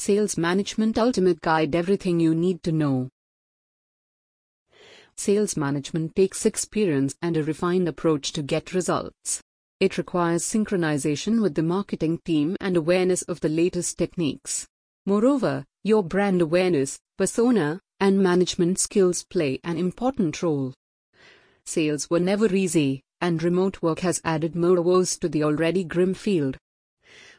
Sales Management Ultimate Guide Everything you need to know. Sales management takes experience and a refined approach to get results. It requires synchronization with the marketing team and awareness of the latest techniques. Moreover, your brand awareness, persona, and management skills play an important role. Sales were never easy, and remote work has added more woes to the already grim field.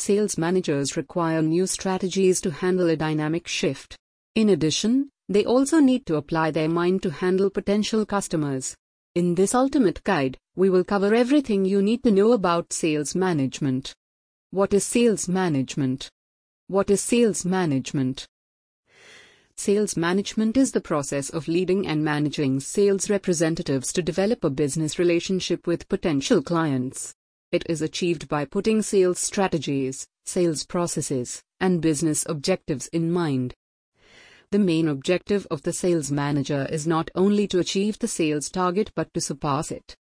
Sales managers require new strategies to handle a dynamic shift. In addition, they also need to apply their mind to handle potential customers. In this ultimate guide, we will cover everything you need to know about sales management. What is sales management? What is sales management? Sales management is the process of leading and managing sales representatives to develop a business relationship with potential clients. It is achieved by putting sales strategies, sales processes, and business objectives in mind. The main objective of the sales manager is not only to achieve the sales target but to surpass it.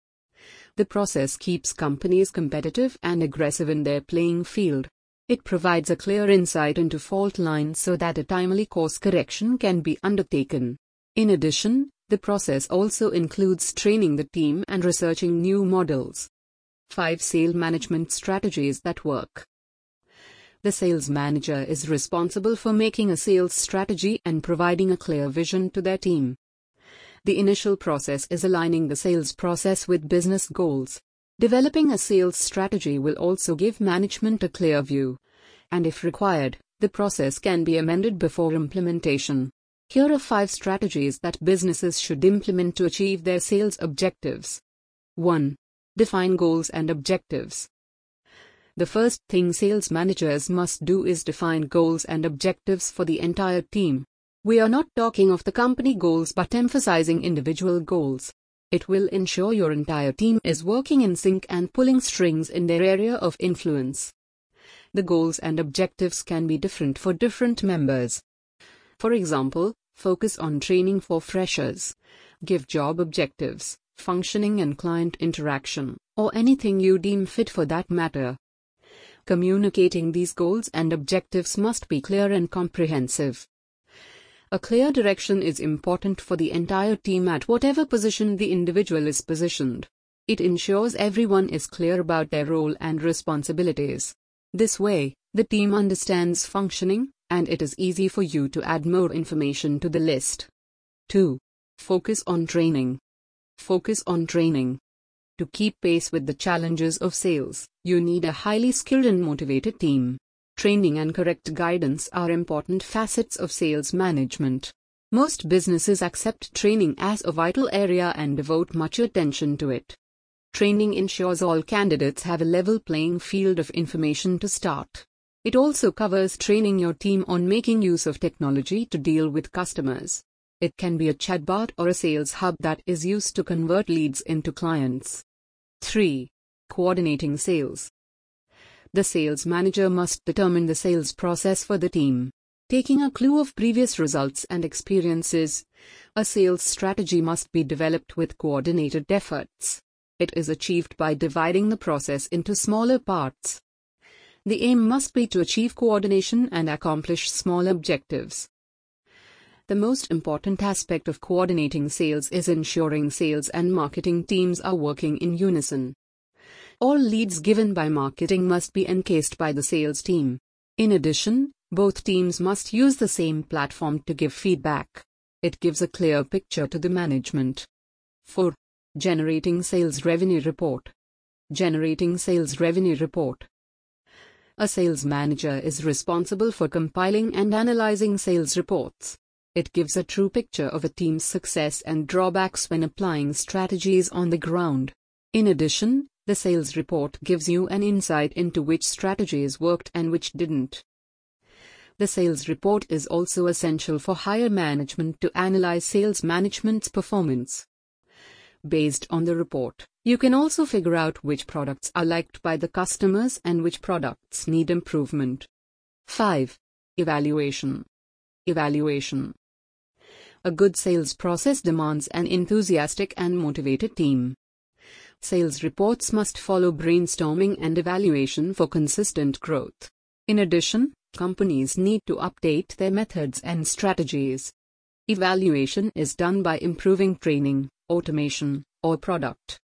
The process keeps companies competitive and aggressive in their playing field. It provides a clear insight into fault lines so that a timely course correction can be undertaken. In addition, the process also includes training the team and researching new models. 5 Sale Management Strategies that work. The sales manager is responsible for making a sales strategy and providing a clear vision to their team. The initial process is aligning the sales process with business goals. Developing a sales strategy will also give management a clear view. And if required, the process can be amended before implementation. Here are five strategies that businesses should implement to achieve their sales objectives. 1. Define goals and objectives. The first thing sales managers must do is define goals and objectives for the entire team. We are not talking of the company goals but emphasizing individual goals. It will ensure your entire team is working in sync and pulling strings in their area of influence. The goals and objectives can be different for different members. For example, focus on training for freshers. Give job objectives, functioning and client interaction, or anything you deem fit for that matter. Communicating these goals and objectives must be clear and comprehensive. A clear direction is important for the entire team at whatever position the individual is positioned. It ensures everyone is clear about their role and responsibilities. This way, the team understands functioning, and it is easy for you to add more information to the list. 2. Focus on training. Focus on training. To keep pace with the challenges of sales, you need a highly skilled and motivated team. Training and correct guidance are important facets of sales management. Most businesses accept training as a vital area and devote much attention to it. Training ensures all candidates have a level playing field of information to start. It also covers training your team on making use of technology to deal with customers. It can be a chatbot or a sales hub that is used to convert leads into clients. 3. Coordinating sales. The sales manager must determine the sales process for the team. Taking a clue of previous results and experiences, a sales strategy must be developed with coordinated efforts. It is achieved by dividing the process into smaller parts. The aim must be to achieve coordination and accomplish small objectives. The most important aspect of coordinating sales is ensuring sales and marketing teams are working in unison. All leads given by marketing must be encased by the sales team. In addition, both teams must use the same platform to give feedback. It gives a clear picture to the management. 4. Generating Sales Revenue Report. Generating Sales Revenue Report. A sales manager is responsible for compiling and analyzing sales reports. It gives a true picture of a team's success and drawbacks when applying strategies on the ground. In addition, the sales report gives you an insight into which strategies worked and which didn't. The sales report is also essential for higher management to analyze sales management's performance. Based on the report, you can also figure out which products are liked by the customers and which products need improvement. 5. Evaluation. Evaluation. A good sales process demands an enthusiastic and motivated team. Sales reports must follow brainstorming and evaluation for consistent growth. In addition, Companies need to update their methods and strategies. Evaluation is done by improving training, automation, or product.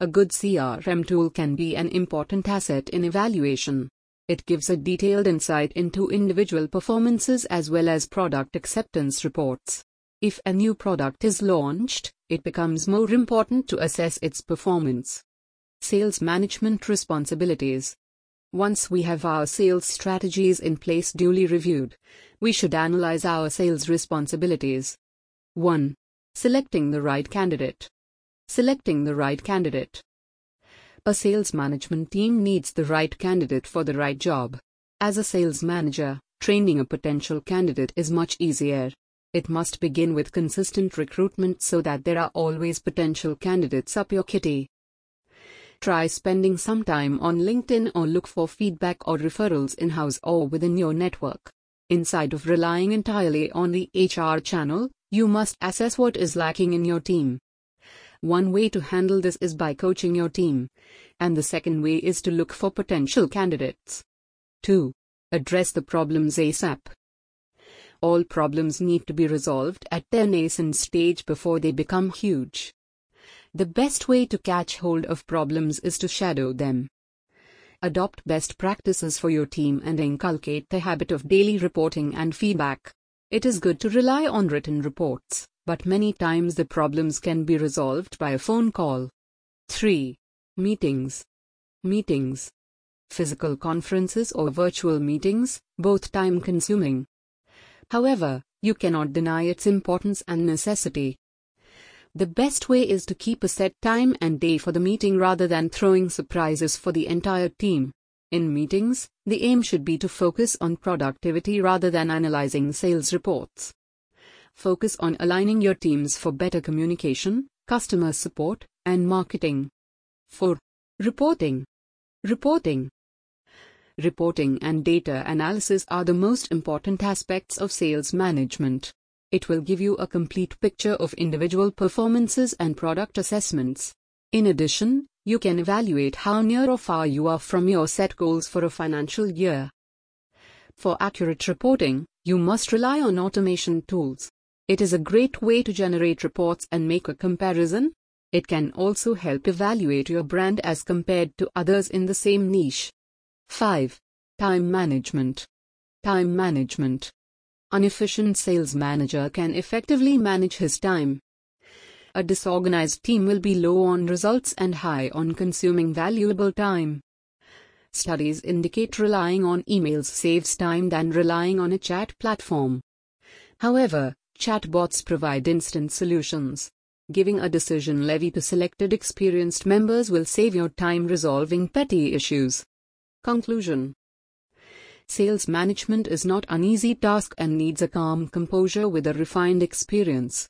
A good CRM tool can be an important asset in evaluation. It gives a detailed insight into individual performances as well as product acceptance reports. If a new product is launched, it becomes more important to assess its performance. Sales management responsibilities. Once we have our sales strategies in place duly reviewed, we should analyze our sales responsibilities. 1. Selecting the right candidate. Selecting the right candidate. A sales management team needs the right candidate for the right job. As a sales manager, training a potential candidate is much easier. It must begin with consistent recruitment so that there are always potential candidates up your kitty. Try spending some time on LinkedIn or look for feedback or referrals in house or within your network. Inside of relying entirely on the HR channel, you must assess what is lacking in your team. One way to handle this is by coaching your team, and the second way is to look for potential candidates. 2. Address the problems ASAP. All problems need to be resolved at their nascent stage before they become huge. The best way to catch hold of problems is to shadow them. Adopt best practices for your team and inculcate the habit of daily reporting and feedback. It is good to rely on written reports, but many times the problems can be resolved by a phone call. 3. Meetings. Meetings. Physical conferences or virtual meetings, both time consuming. However, you cannot deny its importance and necessity. The best way is to keep a set time and day for the meeting rather than throwing surprises for the entire team. In meetings, the aim should be to focus on productivity rather than analyzing sales reports. Focus on aligning your teams for better communication, customer support, and marketing. 4. Reporting. Reporting. Reporting and data analysis are the most important aspects of sales management. It will give you a complete picture of individual performances and product assessments. In addition, you can evaluate how near or far you are from your set goals for a financial year. For accurate reporting, you must rely on automation tools. It is a great way to generate reports and make a comparison. It can also help evaluate your brand as compared to others in the same niche. 5. Time management. Time management. An efficient sales manager can effectively manage his time. A disorganized team will be low on results and high on consuming valuable time. Studies indicate relying on emails saves time than relying on a chat platform. However, chatbots provide instant solutions. Giving a decision levy to selected experienced members will save your time resolving petty issues. Conclusion Sales management is not an easy task and needs a calm composure with a refined experience.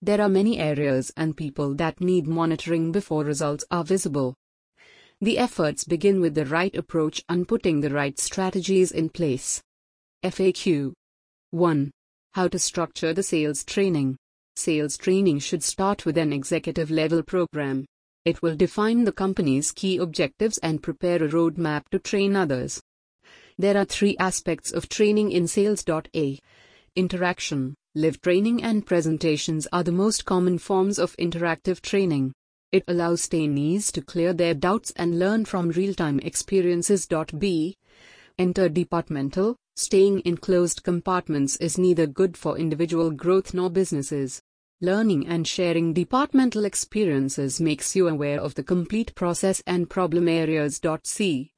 There are many areas and people that need monitoring before results are visible. The efforts begin with the right approach and putting the right strategies in place. FAQ 1. How to structure the sales training. Sales training should start with an executive level program. It will define the company's key objectives and prepare a roadmap to train others. There are three aspects of training in sales. A. Interaction, live training, and presentations are the most common forms of interactive training. It allows trainees to clear their doubts and learn from real time experiences. B. Interdepartmental, staying in closed compartments is neither good for individual growth nor businesses. Learning and sharing departmental experiences makes you aware of the complete process and problem areas. C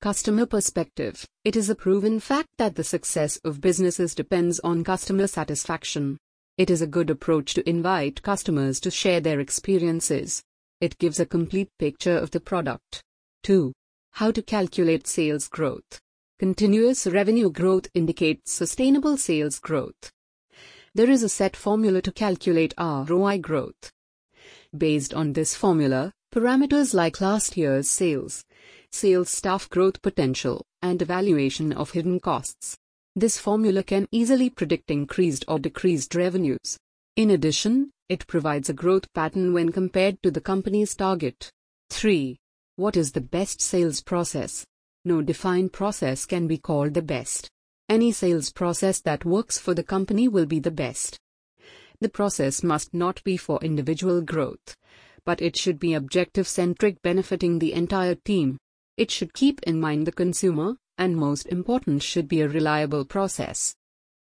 customer perspective, it is a proven fact that the success of businesses depends on customer satisfaction. It is a good approach to invite customers to share their experiences. It gives a complete picture of the product. 2. How to calculate sales growth. Continuous revenue growth indicates sustainable sales growth. There is a set formula to calculate ROI growth. Based on this formula, parameters like last year's sales, sales staff growth potential, and evaluation of hidden costs. This formula can easily predict increased or decreased revenues. In addition, it provides a growth pattern when compared to the company's target. 3. What is the best sales process? No defined process can be called the best. Any sales process that works for the company will be the best. The process must not be for individual growth, but it should be objective centric, benefiting the entire team. It should keep in mind the consumer, and most important, should be a reliable process.